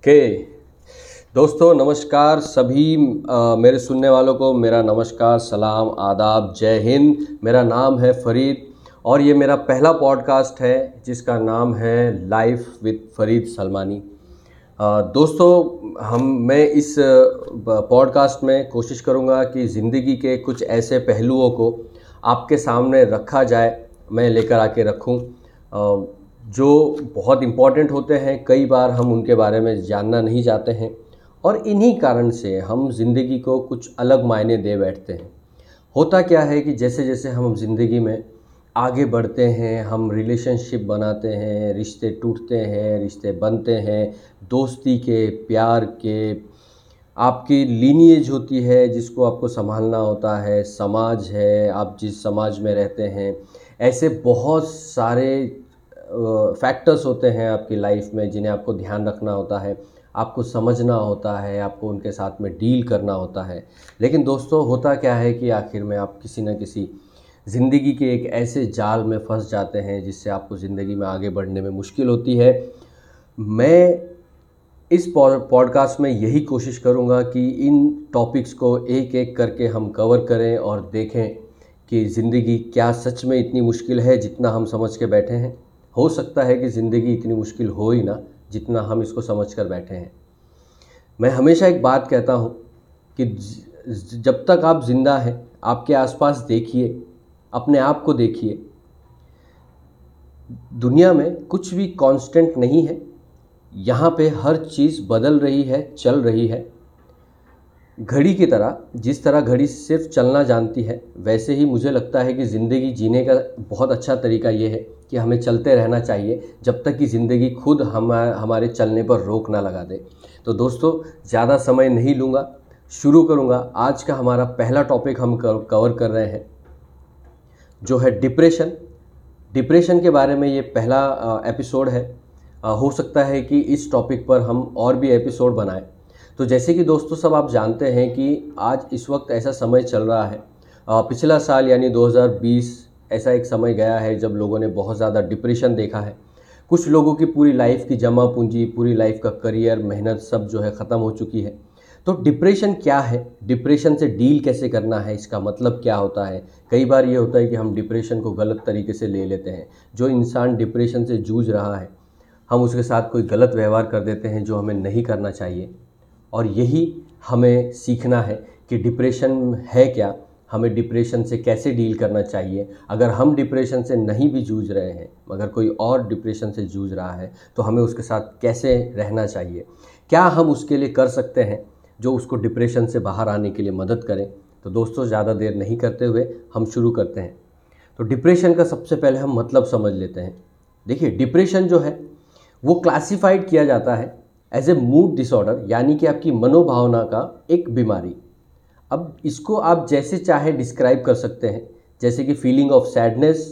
Okay. दोस्तों नमस्कार सभी अ, मेरे सुनने वालों को मेरा नमस्कार सलाम आदाब जय हिंद। मेरा नाम है फरीद और ये मेरा पहला पॉडकास्ट है जिसका नाम है लाइफ विद फरीद सलमानी। दोस्तों हम मैं इस पॉडकास्ट में कोशिश करूँगा कि ज़िंदगी के कुछ ऐसे पहलुओं को आपके सामने रखा जाए मैं लेकर आके रखूँ। जो बहुत इंपॉर्टेंट होते हैं, कई बार हम उनके बारे में जानना नहीं चाहते हैं और इन्हीं कारण से हम ज़िंदगी को कुछ अलग मायने दे बैठते हैं। होता क्या है कि जैसे जैसे हम ज़िंदगी में आगे बढ़ते हैं, हम रिलेशनशिप बनाते हैं, रिश्ते टूटते हैं, रिश्ते बनते हैं, दोस्ती के, प्यार के, आपकी लीनिएज होती है, जिसको आपको संभालना होता है, समाज है, आप जिस समाज में रहते हैं, ऐसे बहुत सारे फैक्टर्स होते हैं आपकी लाइफ में जिन्हें आपको ध्यान रखना होता है, आपको समझना होता है, आपको उनके साथ में डील करना होता है। लेकिन दोस्तों, होता क्या है कि आखिर में आप किसी न किसी ज़िंदगी के एक ऐसे जाल में फंस जाते हैं जिससे आपको ज़िंदगी में आगे बढ़ने में मुश्किल होती है। मैं इस पॉडकास्ट में यही कोशिश करूँगा कि इन टॉपिक्स को एक एक करके हम कवर करें और देखें कि ज़िंदगी क्या सच में इतनी मुश्किल है जितना हम समझ के बैठे हैं। हो सकता है कि ज़िंदगी इतनी मुश्किल हो ही ना, जितना हम इसको समझ कर बैठे हैं। मैं हमेशा एक बात कहता हूँ कि जब तक आप ज़िंदा हैं, आपके आसपास देखिए, अपने आप को देखिए। दुनिया में कुछ भी कांस्टेंट नहीं है, यहाँ पे हर चीज़ बदल रही है, चल रही है। घड़ी की तरह, जिस तरह घड़ी सिर्फ़ चलना जानती है, वैसे ही मुझे लगता है कि ज़िंदगी जीने का बहुत अच्छा तरीका ये है कि हमें चलते रहना चाहिए, जब तक कि ज़िंदगी खुद हम, हमारे चलने पर रोक ना लगा दे। तो दोस्तों, ज़्यादा समय नहीं लूँगा, शुरू करूँगा आज का हमारा पहला टॉपिक हम कवर कर रहे हैं, जो है डिप्रेशन डिप्रेशन के बारे में ये पहला एपिसोड है। हो सकता है कि इस टॉपिक पर हम और भी एपिसोड बनाएँ। तो जैसे कि दोस्तों सब आप जानते हैं कि आज इस वक्त ऐसा समय चल रहा है। पिछला साल यानी 2020 ऐसा एक समय गया है जब लोगों ने बहुत ज़्यादा डिप्रेशन देखा है। कुछ लोगों की पूरी लाइफ की जमा पूंजी, पूरी लाइफ का करियर, मेहनत सब जो है ख़त्म हो चुकी है। तो डिप्रेशन क्या है? डिप्रेशन से डील कैसे करना है? इसका मतलब क्या होता है? कई बार ये होता है कि हम डिप्रेशन को गलत तरीके से ले लेते हैं। जो इंसान डिप्रेशन से जूझ रहा है, हम उसके साथ कोई गलत व्यवहार कर देते हैं जो हमें नहीं करना चाहिए। और यही हमें सीखना है कि डिप्रेशन है क्या? हमें डिप्रेशन से कैसे डील करना चाहिए? अगर हम डिप्रेशन से नहीं भी जूझ रहे हैं, मगर कोई और डिप्रेशन से जूझ रहा है तो हमें उसके साथ कैसे रहना चाहिए? क्या हम उसके लिए कर सकते हैं जो उसको डिप्रेशन से बाहर आने के लिए मदद करें? तो दोस्तों, ज़्यादा देर नहीं करते हुए हम शुरू करते हैं। तो डिप्रेशन का सबसे पहले हम मतलब समझ लेते हैं। देखिए, डिप्रेशन जो है, वो क्लासिफाइड किया जाता है एज ए मूड डिसऑर्डर यानी कि आपकी मनोभावना का एक बीमारी। अब इसको आप जैसे चाहे डिस्क्राइब कर सकते हैं, जैसे कि फीलिंग ऑफ़ सैडनेस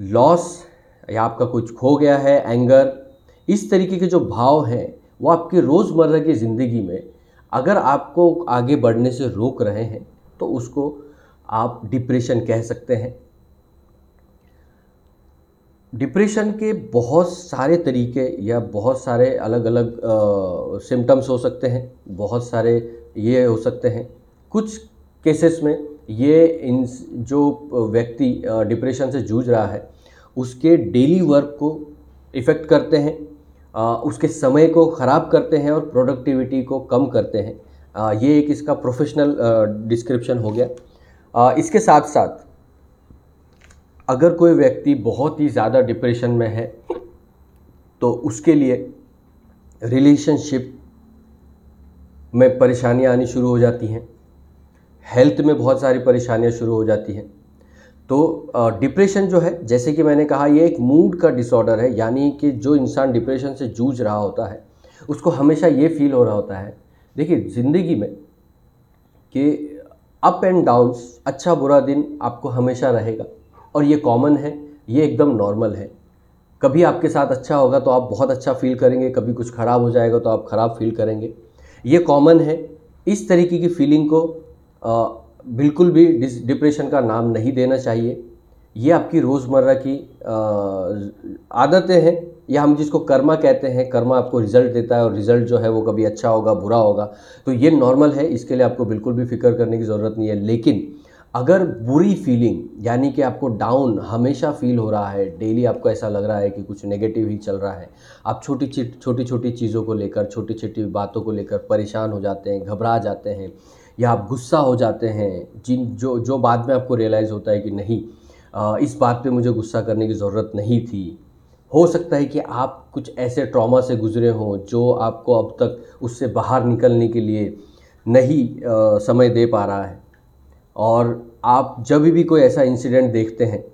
लॉस या आपका कुछ खो गया है एंगर इस तरीके के जो भाव हैं, वो आपकी रोज़मर्रा की ज़िंदगी में अगर आपको आगे बढ़ने से रोक रहे हैं तो उसको आप डिप्रेशन कह सकते हैं। डिप्रेशन के बहुत सारे तरीके या बहुत सारे अलग अलग सिम्टम्स हो सकते हैं बहुत सारे ये हो सकते हैं। कुछ केसेस में ये इन जो व्यक्ति डिप्रेशन से जूझ रहा है उसके डेली वर्क को इफ़ेक्ट करते हैं अ, उसके समय को ख़राब करते हैं और प्रोडक्टिविटी को कम करते हैं। अ, ये एक इसका प्रोफेशनल डिस्क्रिप्शन हो गया। अ, इसके साथ साथ अगर कोई व्यक्ति बहुत ही ज़्यादा डिप्रेशन में है तो उसके लिए रिलेशनशिप में परेशानियाँ आनी शुरू हो जाती हैं। हेल्थ में बहुत सारी परेशानियाँ शुरू हो जाती हैं। तो डिप्रेशन जो है, जैसे कि मैंने कहा, ये एक मूड का डिसऑर्डर है, यानी कि जो इंसान डिप्रेशन से जूझ रहा होता है, उसको हमेशा ये फील हो रहा होता है। देखिए, ज़िंदगी में कि अप एंड डाउन्स अच्छा बुरा दिन आपको हमेशा रहेगा। और ये कॉमन है ये एकदम नॉर्मल है। कभी आपके साथ अच्छा होगा तो आप बहुत अच्छा फील करेंगे कभी कुछ ख़राब हो जाएगा तो आप ख़राब फील करेंगे। ये कॉमन है इस तरीके की फीलिंग को आ, बिल्कुल भी डिप्रेशन का नाम नहीं देना चाहिए। ये आपकी रोज़मर्रा की आदतें हैं या हम जिसको कर्मा कहते हैं कर्मा आपको रिज़ल्ट देता है और रिज़ल्ट जो है वो कभी अच्छा होगा बुरा होगा। तो ये नॉर्मल है इसके लिए आपको बिल्कुल भी फ़िक्र करने की ज़रूरत नहीं है। लेकिन अगर बुरी फीलिंग यानी कि आपको डाउन हमेशा फील हो रहा है डेली आपको ऐसा लग रहा है कि कुछ नेगेटिव ही चल रहा है, आप छोटी छोटी छोटी चीज़ों को लेकर, छोटी छोटी बातों को लेकर परेशान हो जाते हैं, घबरा जाते हैं, या आप गुस्सा हो जाते हैं, जिन, जो जो बाद में आपको रियलाइज़ होता है कि नहीं इस बात पे मुझे गुस्सा करने की ज़रूरत नहीं थी। हो सकता है कि आप कुछ ऐसे ट्रॉमा से गुज़रे हों, जो आपको अब तक उससे बाहर निकलने के लिए नहीं समय दे पा रहा है। और आप जब भी कोई ऐसा इंसिडेंट देखते हैं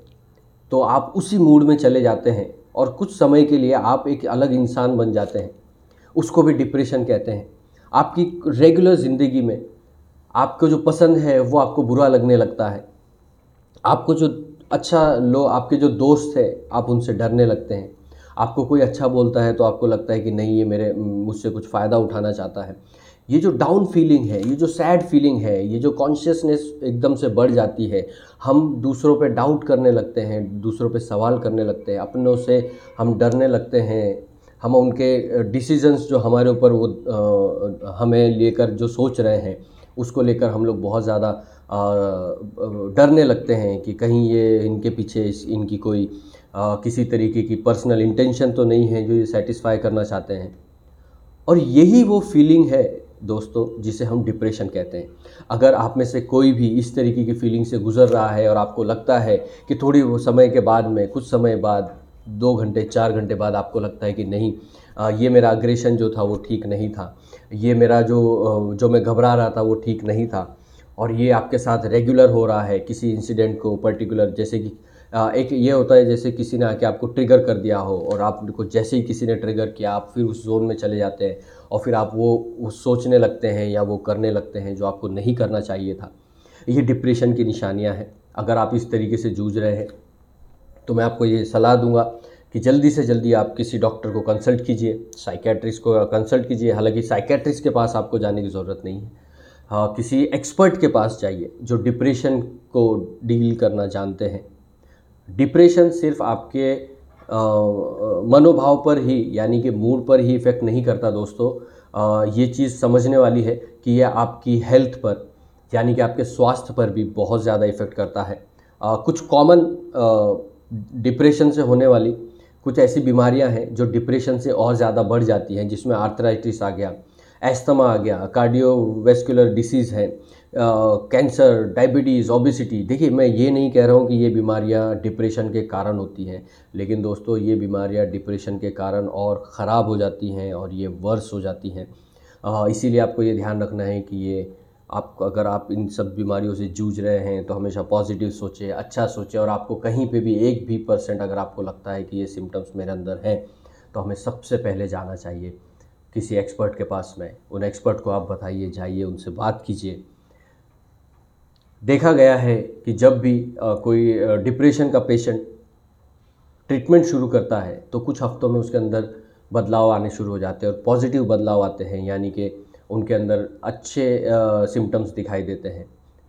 तो आप उसी मूड में चले जाते हैं और कुछ समय के लिए आप एक अलग इंसान बन जाते हैं। उसको भी डिप्रेशन कहते हैं। आपकी रेगुलर ज़िंदगी में आपको जो पसंद है, वो आपको बुरा लगने लगता है। आपको जो अच्छा लो, आपके जो दोस्त है, आप उनसे डरने लगते हैं। आपको कोई अच्छा बोलता है तो आपको लगता है कि नहीं, ये मेरे, मुझसे कुछ फ़ायदा उठाना चाहता है। ये जो डाउन फीलिंग है ये जो सैड फीलिंग है ये जो कॉन्शियसनेस एकदम से बढ़ जाती है हम दूसरों पे डाउट करने लगते हैं दूसरों पे सवाल करने लगते हैं अपनों से हम डरने लगते हैं हम उनके डिसीजंस जो हमारे ऊपर वो आ, हमें लेकर जो सोच रहे हैं उसको लेकर हम लोग बहुत ज़्यादा डरने लगते हैं कि कहीं ये इनके पीछे इनकी कोई आ, किसी तरीके की पर्सनल इंटेंशन तो नहीं है जो ये सेटिस्फाई करना चाहते हैं। और यही वो फीलिंग है दोस्तों, जिसे हम डिप्रेशन कहते हैं। अगर आप में से कोई भी इस तरीके की फीलिंग से गुज़र रहा है और आपको लगता है कि थोड़ी वो समय के बाद में, कुछ समय बाद, दो घंटे, चार घंटे बाद आपको लगता है कि नहीं ये मेरा अग्रेशन जो था वो ठीक नहीं था। ये मेरा जो जो मैं घबरा रहा था वो ठीक नहीं था। और ये आपके साथ रेगुलर हो रहा है किसी इंसिडेंट को पर्टिकुलर जैसे कि एक ये होता है जैसे किसी ने आके आपको ट्रिगर कर दिया हो और आपको जैसे ही किसी ने ट्रिगर किया आप फिर उस जोन में चले जाते हैं और फिर आप वो, वो सोचने लगते हैं या वो करने लगते हैं जो आपको नहीं करना चाहिए था। ये डिप्रेशन की निशानियाँ हैं। अगर आप इस तरीके से जूझ रहे हैं तो मैं आपको ये सलाह दूँगा कि जल्दी से जल्दी आप किसी डॉक्टर को कंसल्ट कीजिए साइकेट्रिस्ट को कंसल्ट कीजिए। हालाँकि साइकेट्रिस्ट के पास आपको जाने की ज़रूरत नहीं है। हाँ किसी एक्सपर्ट के पास जाइए जो डिप्रेशन को डील करना जानते हैं। डिप्रेशन सिर्फ़ आपके मनोभाव पर ही यानी कि मूड पर ही इफ़ेक्ट नहीं करता दोस्तों। आ, ये चीज़ समझने वाली है कि यह आपकी हेल्थ पर यानी कि आपके स्वास्थ्य पर भी बहुत ज़्यादा इफ़ेक्ट करता है। आ, कुछ कॉमन डिप्रेशन से होने वाली कुछ ऐसी बीमारियाँ हैं जो डिप्रेशन से और ज़्यादा बढ़ जाती हैं जिसमें आर्थराइटिस आ गया एस्थमा आ गया कार्डियोवेस्कुलर डिसीज़ है कैंसर, डायबिटीज़ ओबिसिटी देखिए, मैं ये नहीं कह रहा हूँ कि ये बीमारियाँ डिप्रेशन के कारण होती हैं, लेकिन दोस्तों, ये बीमारियाँ डिप्रेशन के कारण और ख़राब हो जाती हैं और ये वर्स हो जाती हैं। इसीलिए आपको ये ध्यान रखना है कि ये आप, अगर आप इन सब बीमारियों से जूझ रहे हैं तो हमेशा पॉजिटिव सोचें अच्छा सोचें, और आपको कहीं पे भी एक भी परसेंट अगर आपको लगता है कि ये सिम्टम्स मेरे अंदर हैं तो हमें सबसे पहले जाना चाहिए। किसी एक्सपर्ट के पास में, उन एक्सपर्ट को आप बताइए, जाइए, उनसे बात कीजिए। देखा गया है कि जब भी कोई डिप्रेशन का पेशेंट ट्रीटमेंट शुरू करता है तो कुछ हफ्तों में उसके अंदर बदलाव आने शुरू हो जाते हैं और पॉजिटिव बदलाव आते हैं यानी कि उनके अंदर अच्छे सिम्टम्स दिखाई देते हैं।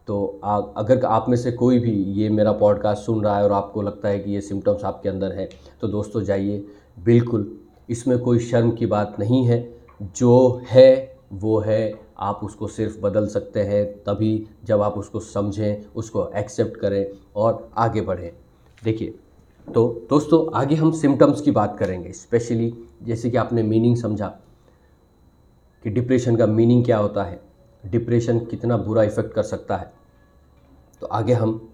तो आ, अगर आप में से कोई भी ये मेरा पॉडकास्ट सुन रहा है और आपको लगता है कि ये सिम्टम्स आपके अंदर हैं तो दोस्तों जाइए बिल्कुल इसमें कोई शर्म की बात नहीं है। जो है वो है आप उसको सिर्फ़ बदल सकते हैं, तभी जब आप उसको समझें, उसको एक्सेप्ट करें और आगे बढ़ें। देखिए तो दोस्तों, आगे हम सिम्टम्स की बात करेंगे स्पेशली जैसे कि आपने मीनिंग समझा कि डिप्रेशन का मीनिंग क्या होता है। डिप्रेशन कितना बुरा इफ़ेक्ट कर सकता है। तो आगे हम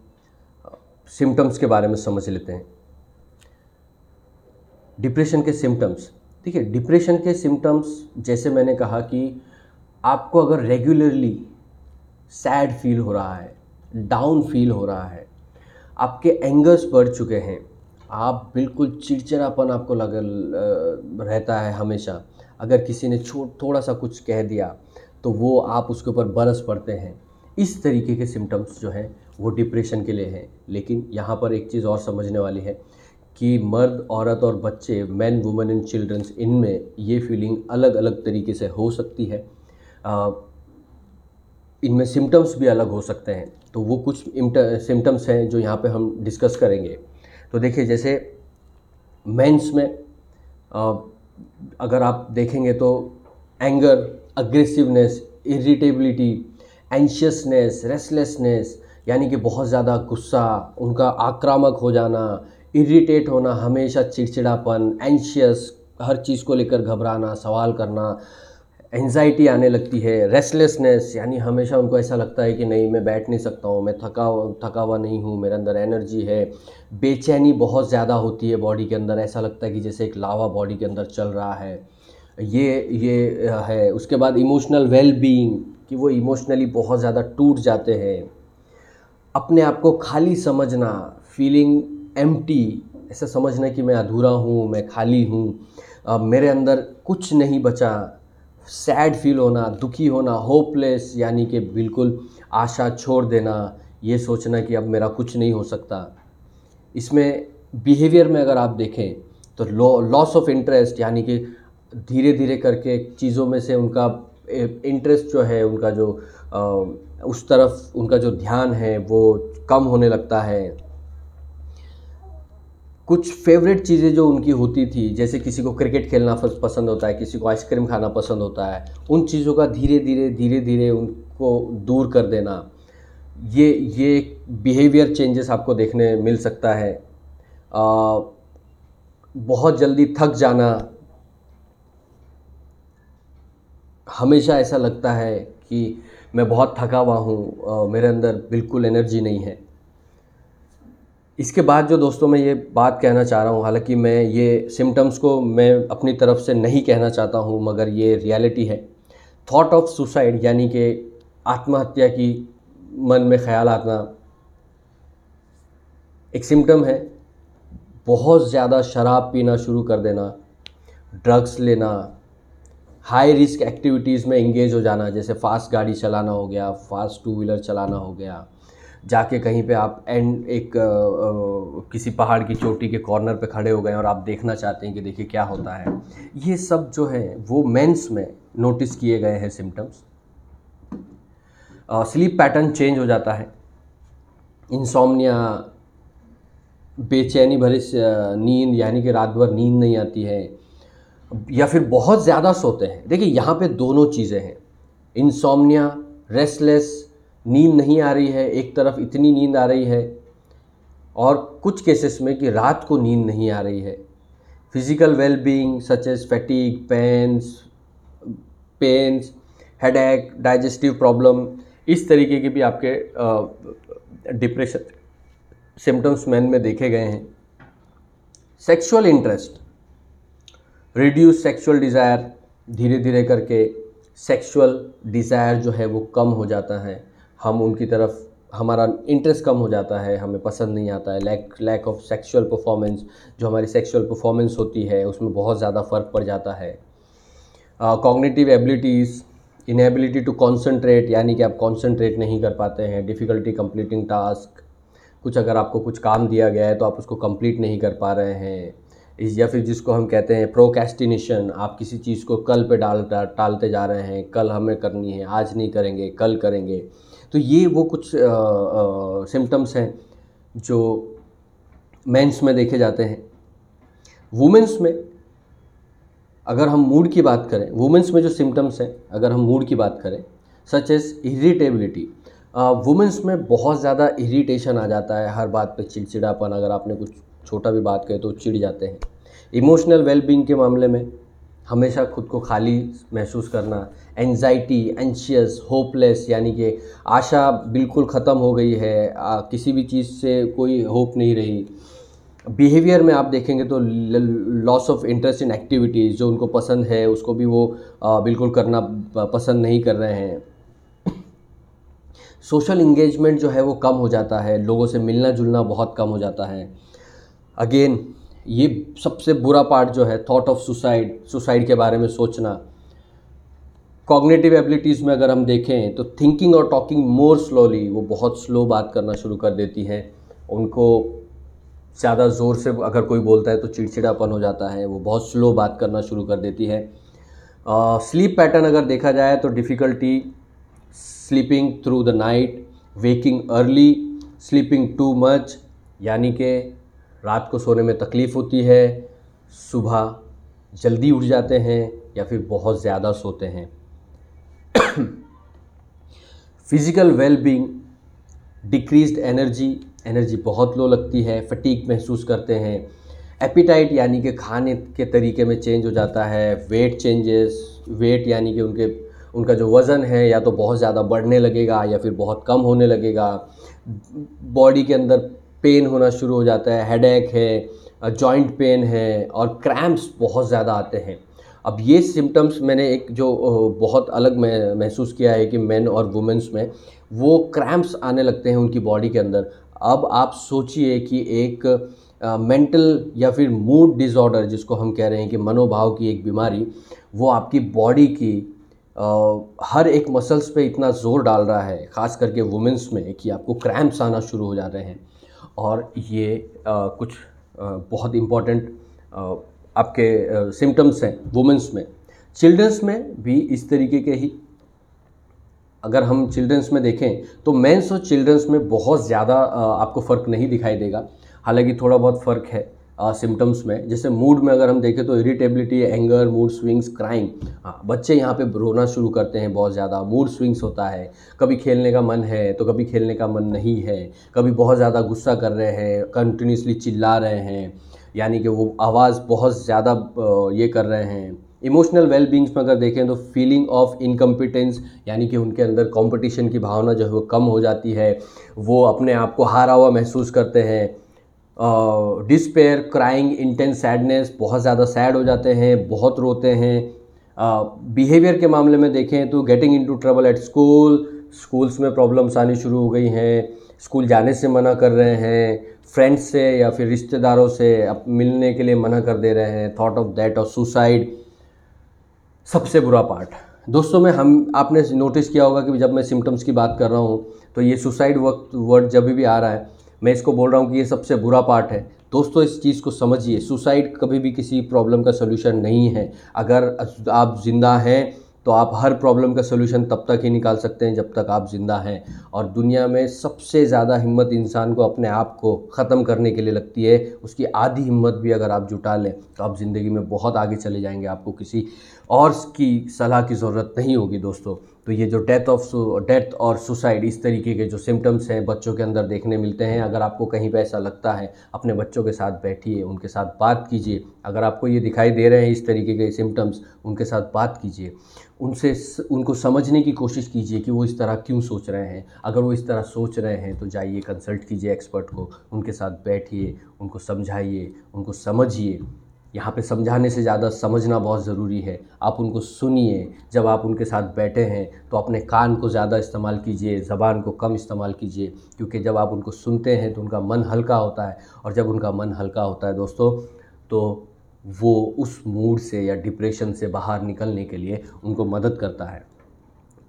सिम्टम्स के बारे में समझ लेते हैं। डिप्रेशन के सिम्टम्स देखिए डिप्रेशन के सिम्टम्स जैसे मैंने कहा कि आपको अगर रेगुलरली सैड फील हो रहा है डाउन फील हो रहा है, आपके एंगर्स बढ़ चुके हैं, आप बिल्कुल चिड़चिड़ापन आपको लग रहता है हमेशा। अगर किसी ने छोट थोड़ा सा कुछ कह दिया तो वो आप उसके ऊपर बरस पड़ते हैं। इस तरीके के सिम्टम्स जो हैं, वो डिप्रेशन के लिए हैं। लेकिन यहाँ पर एक चीज़ और समझने वाली है कि मर्द, औरत और बच्चे मैन वुमेन एंड चिल्ड्रंस इनमें ये फीलिंग अलग अलग तरीके से हो सकती है। इनमें सिम्टम्स भी अलग हो सकते हैं। तो वो कुछ सिम्टम्स हैं जो यहाँ पे हम डिस्कस करेंगे। तो देखिए जैसे मेंस में आ, अगर आप देखेंगे तो anger aggressiveness irritability anxiousness restlessness यानी कि बहुत ज़्यादा गुस्सा उनका आक्रामक हो जाना इरिटेट होना हमेशा चिड़चिड़ापन एंशियस हर चीज़ को लेकर घबराना सवाल करना एनजाइटी आने लगती है रेस्टलेसनेस यानी हमेशा उनको ऐसा लगता है कि नहीं, मैं बैठ नहीं सकता हूँ, मैं थका थका हुआ नहीं हूँ, मेरे अंदर एनर्जी है। बेचैनी बहुत ज़्यादा होती है बॉडी के अंदर, ऐसा लगता है कि जैसे एक लावा बॉडी के अंदर चल रहा है। ये ये है। उसके बाद इमोशनल वेल बीइंग कि वो इमोशनली बहुत ज़्यादा टूट जाते हैं। अपने आप को खाली समझना फीलिंग एम्प्टी ऐसा समझना कि मैं अधूरा हूँ, मैं खाली हूँ। मेरे अंदर कुछ नहीं बचा सैड फील होना दुखी होना होपलेस यानी कि बिल्कुल आशा छोड़ देना ये सोचना कि अब मेरा कुछ नहीं हो सकता। इसमें बिहेवियर में अगर आप देखें तो लॉस ऑफ़ इंटरेस्ट यानी कि धीरे धीरे करके चीज़ों में से उनका इंटरेस्ट जो है उनका जो आ, उस तरफ़ उनका जो ध्यान है वो कम होने लगता है। कुछ फेवरेट चीज़ें जो उनकी होती थी जैसे किसी को क्रिकेट खेलना पसंद होता है किसी को आइसक्रीम खाना पसंद होता है उन चीज़ों का धीरे धीरे धीरे धीरे उनको दूर कर देना। ये ये बिहेवियर चेंजेस आपको देखने मिल सकता है। आ, बहुत जल्दी थक जाना। हमेशा ऐसा लगता है कि मैं बहुत थका हुआ हूँ मेरे अंदर बिल्कुल एनर्जी नहीं है। इसके बाद जो दोस्तों मैं ये बात कहना चाह रहा हूँ, हालाँकि मैं ये सिम्टम्स को मैं अपनी तरफ़ से नहीं कहना चाहता हूँ, मगर ये रियलिटी है। थॉट ऑफ़ सुसाइड यानी कि आत्महत्या की मन में ख्याल आना एक सिम्टम है। बहुत ज़्यादा शराब पीना शुरू कर देना ड्रग्स लेना हाई रिस्क एक्टिविटीज़ में इंगेज हो जाना, जैसे फास्ट गाड़ी चलाना हो गया फास्ट टू व्हीलर चलाना हो गया जाके कहीं पे आप एंड एक आ, आ, किसी पहाड़ की चोटी के कॉर्नर पे खड़े हो गए और आप देखना चाहते हैं कि देखिए क्या होता है। ये सब जो है वो मेंस में नोटिस किए गए हैं सिम्टम्स स्लीप पैटर्न चेंज हो जाता है। इंसोमनिया बेचैनी भरी नींद यानी कि रात भर नींद नहीं आती है। या फिर बहुत ज़्यादा सोते हैं। देखिए यहाँ पे दोनों चीज़ें हैं। इंसोमनिया रेस्टलेस नींद नहीं आ रही है, एक तरफ़ इतनी नींद आ रही है और कुछ केसेस में कि रात को नींद नहीं आ रही है। Physical wellbeing such as fatigue pains pains headache digestive problem इस तरीके के भी आपके डिप्रेशन सिम्टम्स मैन में देखे गए हैं। Sexual interest reduce sexual desire धीरे धीरे करके सेक्सुअल डिज़ायर जो है वो कम हो जाता है। हम उनकी तरफ़, हमारा इंटरेस्ट कम हो जाता है, हमें पसंद नहीं आता है lack lack of sexual performance जो हमारी सेक्सुअल परफॉर्मेंस होती है, उसमें बहुत ज़्यादा फ़र्क पड़ जाता है। Cognitive abilities inability to concentrate यानी कि आप कॉन्सेंट्रेट नहीं कर पाते हैं डिफ़िकल्टी कम्प्लीटिंग टास्क कुछ अगर आपको कुछ काम दिया गया है तो आप उसको कंप्लीट नहीं कर पा रहे हैं। या फिर जिसको हम कहते हैं प्रोकेस्टिनेशन आप किसी चीज़ को कल पे डाल टालते जा रहे हैं, कल हमें करनी है, आज नहीं करेंगे, कल करेंगे। तो ये वो कुछ सिम्टम्स हैं जो मेंस में देखे जाते हैं। वुमेंस में अगर हम मूड की बात करें वुमेंस में जो सिम्टम्स हैं, अगर हम मूड की बात करें सच एज इरीटेबिलिटी वुमेंस में बहुत ज़्यादा इरीटेशन आ जाता है हर बात पे, चिड़चिड़ापन, अगर आपने कुछ छोटा भी बात कहे तो चिड़ जाते हैं। इमोशनल वेलबींग के मामले में हमेशा खुद को खाली महसूस करना एनजाइटी एंशियस होपलेस यानी कि आशा बिल्कुल ख़त्म हो गई है आ, किसी भी चीज़ से कोई होप नहीं रही। बिहेवियर में आप देखेंगे तो loss of interest in activities जो उनको पसंद है उसको भी वो आ, बिल्कुल करना पसंद नहीं कर रहे हैं। सोशल इंगेजमेंट जो है वो कम हो जाता है लोगों से मिलना जुलना बहुत कम हो जाता है। अगेन ये सबसे बुरा पार्ट जो है थॉट ऑफ़ सुसाइड सुसाइड के बारे में सोचना। कॉग्नेटिव एबिलिटीज़ में अगर हम देखें तो थिंकिंग और टॉकिंग मोर स्लोली वो बहुत स्लो बात करना शुरू कर देती हैं। उनको ज़्यादा ज़ोर से अगर कोई बोलता है तो चिड़चिड़ापन हो जाता है वो बहुत स्लो बात करना शुरू कर देती है। स्लीप uh, पैटर्न अगर देखा जाए तो difficulty sleeping through the night waking early sleeping too much यानी कि रात को सोने में तकलीफ़ होती है, सुबह जल्दी उठ जाते हैं या फिर बहुत ज़्यादा सोते हैं। Physical wellbeing decreased energy energy बहुत लो लगती है फटीक महसूस करते हैं। एपिटाइट यानी कि खाने के तरीके में चेंज हो जाता है वेट चेंजेस वेट यानी कि उनके, उनका जो वज़न है या तो बहुत ज़्यादा बढ़ने लगेगा या फिर बहुत कम होने लगेगा। बॉडी के अंदर पेन होना शुरू हो जाता है हेडेक है जॉइंट पेन है और क्रैम्प्स बहुत ज़्यादा आते हैं। अब ये सिम्टम्स मैंने एक जो बहुत अलग मैं, महसूस किया है कि मेन और वुमेंस में, वो क्रैम्प्स आने लगते हैं उनकी बॉडी के अंदर। अब आप सोचिए कि एक मेंटल या फिर मूड डिसऑर्डर जिसको हम कह रहे हैं कि मनोभाव की एक बीमारी, वो आपकी बॉडी की हर एक मसल्स पे इतना ज़ोर डाल रहा है, ख़ास करके वुमेंस में कि आपको क्रैम्प्स आना शुरू हो जा रहे हैं। और ये आ, कुछ आ, बहुत इंपॉर्टेंट आपके सिम्टम्स हैं वुमेंस में। चिल्ड्रंस में भी इस तरीके के ही। अगर हम चिल्ड्रंस में देखें तो मेंस और चिल्ड्रंस में बहुत ज़्यादा आपको फ़र्क नहीं दिखाई देगा। हालाँकि थोड़ा बहुत फ़र्क है। सिम्टम्स में। जैसे मूड में अगर हम देखें तो irritability anger mood swings crime हाँ बच्चे यहाँ पे रोना शुरू करते हैं बहुत ज़्यादा। मूड स्विंग्स होता है। कभी खेलने का मन है तो कभी खेलने का मन नहीं है। कभी बहुत ज़्यादा गुस्सा कर रहे हैं कंटिन्यूसली चिल्ला रहे हैं, यानी कि वो आवाज़ बहुत ज़्यादा ये कर रहे हैं। इमोशनल वेलबींग्स में अगर देखें तो फीलिंग ऑफ़ इनकम्पिटेंस यानी कि उनके अंदर कंपटीशन की भावना जो है वो कम हो जाती है। वो अपने आप को हारा हुआ महसूस करते हैं। डिस्पेयर क्राइंग इंटेंस सैडनेस बहुत ज़्यादा सैड हो जाते हैं बहुत रोते हैं। बिहेवियर uh, के मामले में देखें तो getting into trouble at school schools में प्रॉब्लम्स आनी शुरू हो गई हैं स्कूल जाने से मना कर रहे हैं फ्रेंड्स से या फिर रिश्तेदारों से मिलने के लिए मना कर दे रहे हैं थॉट ऑफ़ दैट और सुसाइड सबसे बुरा पार्ट दोस्तों में हम आपने नोटिस किया होगा कि जब मैं सिम्टम्स की बात कर रहा हूँ तो ये सुसाइड वक्त वर्ड जब भी आ रहा है मैं इसको बोल रहा हूँ कि ये सबसे बुरा पार्ट है। दोस्तों, इस चीज़ को समझिए, सुसाइड कभी भी किसी प्रॉब्लम का सोल्यूशन नहीं है। अगर आप ज़िंदा हैं तो आप हर प्रॉब्लम का सोल्यूशन तब तक ही निकाल सकते हैं जब तक आप ज़िंदा हैं। और दुनिया में सबसे ज़्यादा हिम्मत इंसान को अपने आप को ख़त्म करने के लिए लगती है। उसकी आधी हिम्मत भी अगर आप जुटा लें तो आप ज़िंदगी में बहुत आगे चले जाएँगे। आपको किसी और की सलाह की ज़रूरत नहीं होगी, दोस्तों। तो ये जो डेथ ऑफ़ डेथ और सुसाइड इस तरीके के जो सिम्टम्स हैं बच्चों के अंदर देखने मिलते हैं। अगर आपको कहीं पर ऐसा लगता है, अपने बच्चों के साथ बैठिए, उनके साथ बात कीजिए। अगर आपको ये दिखाई दे रहे हैं इस तरीके के सिम्टम्स उनके साथ बात कीजिए। उनसे उनको समझने की कोशिश कीजिए कि वो इस तरह क्यों सोच रहे हैं। अगर वो इस तरह सोच रहे हैं तो जाइए कंसल्ट कीजिए एक्सपर्ट को। उनके साथ बैठिए, उनको समझाइए, उनको समझिए। यहाँ पे समझाने से ज़्यादा समझना बहुत ज़रूरी है। आप उनको सुनिए। जब आप उनके साथ बैठे हैं तो अपने कान को ज़्यादा इस्तेमाल कीजिए, ज़बान को कम इस्तेमाल कीजिए, क्योंकि जब आप उनको सुनते हैं तो उनका मन हल्का होता है। और जब उनका मन हल्का होता है दोस्तों तो वो उस मूड से या डिप्रेशन से बाहर निकलने के लिए उनको मदद करता है।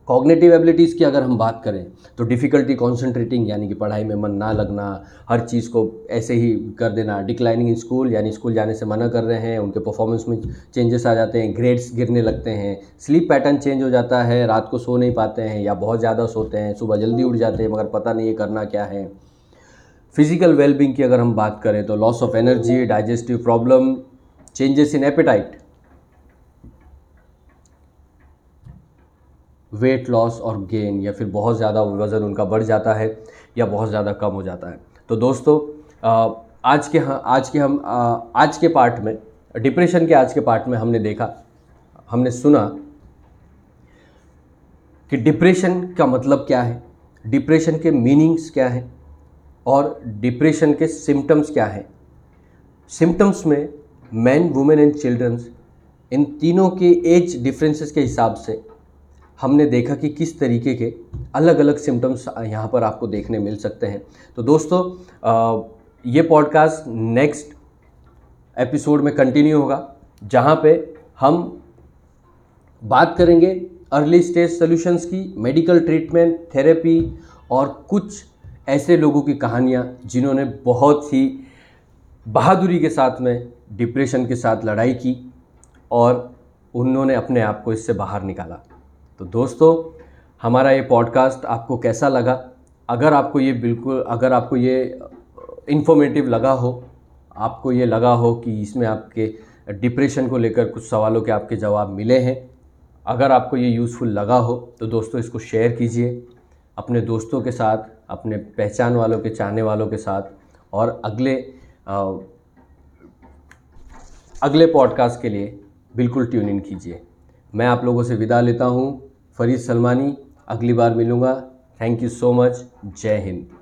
कॉग्नेटिव एबिलिटीज़ की अगर हम बात करें तो डिफ़िकल्टी कॉन्सेंट्रेटिंग यानी कि पढ़ाई में मन ना लगना, हर चीज़ को ऐसे ही कर देना डिक्लाइनिंग इन स्कूल यानी स्कूल जाने से मना कर रहे हैं, उनके परफॉर्मेंस में चेंजेस आ जाते हैं ग्रेड्स गिरने लगते हैं स्लीप पैटर्न चेंज हो जाता है, रात को सो नहीं पाते हैं या बहुत ज़्यादा सोते हैं, सुबह जल्दी उठ जाते हैं, मगर पता नहीं है करना क्या है। फ़िज़िकल वेलबींग की अगर हम बात करें तो loss of energy digestive problem changes in appetite weight loss और गेन या फिर बहुत ज़्यादा वज़न उनका बढ़ जाता है या बहुत ज़्यादा कम हो जाता है। तो दोस्तों आज के हाँ आज के हम आज के पार्ट में डिप्रेशन के आज के पार्ट में हमने देखा, हमने सुना कि डिप्रेशन का मतलब क्या है डिप्रेशन के मीनिंग्स क्या हैं और डिप्रेशन के सिम्टम्स क्या हैं। सिम्टम्स में मैन वुमेन एंड चिल्ड्रंस इन तीनों के एज डिफरेंसेस के हिसाब से हमने देखा कि किस तरीके के अलग अलग सिम्टम्स यहाँ पर आपको देखने मिल सकते हैं। तो दोस्तों ये पॉडकास्ट नेक्स्ट एपिसोड में कंटिन्यू होगा, जहाँ पे हम बात करेंगे अर्ली स्टेज सॉल्यूशंस की मेडिकल ट्रीटमेंट थेरेपी और कुछ ऐसे लोगों की कहानियाँ जिन्होंने बहुत ही बहादुरी के साथ में डिप्रेशन के साथ लड़ाई की और उन्होंने अपने आप को इससे बाहर निकाला। तो दोस्तों हमारा ये पॉडकास्ट आपको कैसा लगा? अगर आपको ये बिल्कुल अगर आपको ये इन्फॉर्मेटिव लगा हो आपको ये लगा हो कि इसमें आपके डिप्रेशन को लेकर कुछ सवालों के आपके जवाब मिले हैं अगर आपको ये यूज़फुल लगा हो तो दोस्तों इसको शेयर कीजिए अपने दोस्तों के साथ अपने पहचान वालों के चाहने वालों के साथ और अगले आ, अगले पॉडकास्ट के लिए बिल्कुल ट्यून इन कीजिए। मैं आप लोगों से विदा लेता हूँ। फरीद सलमानी अगली बार मिलूँगा। थैंक यू सो मच जय हिंद।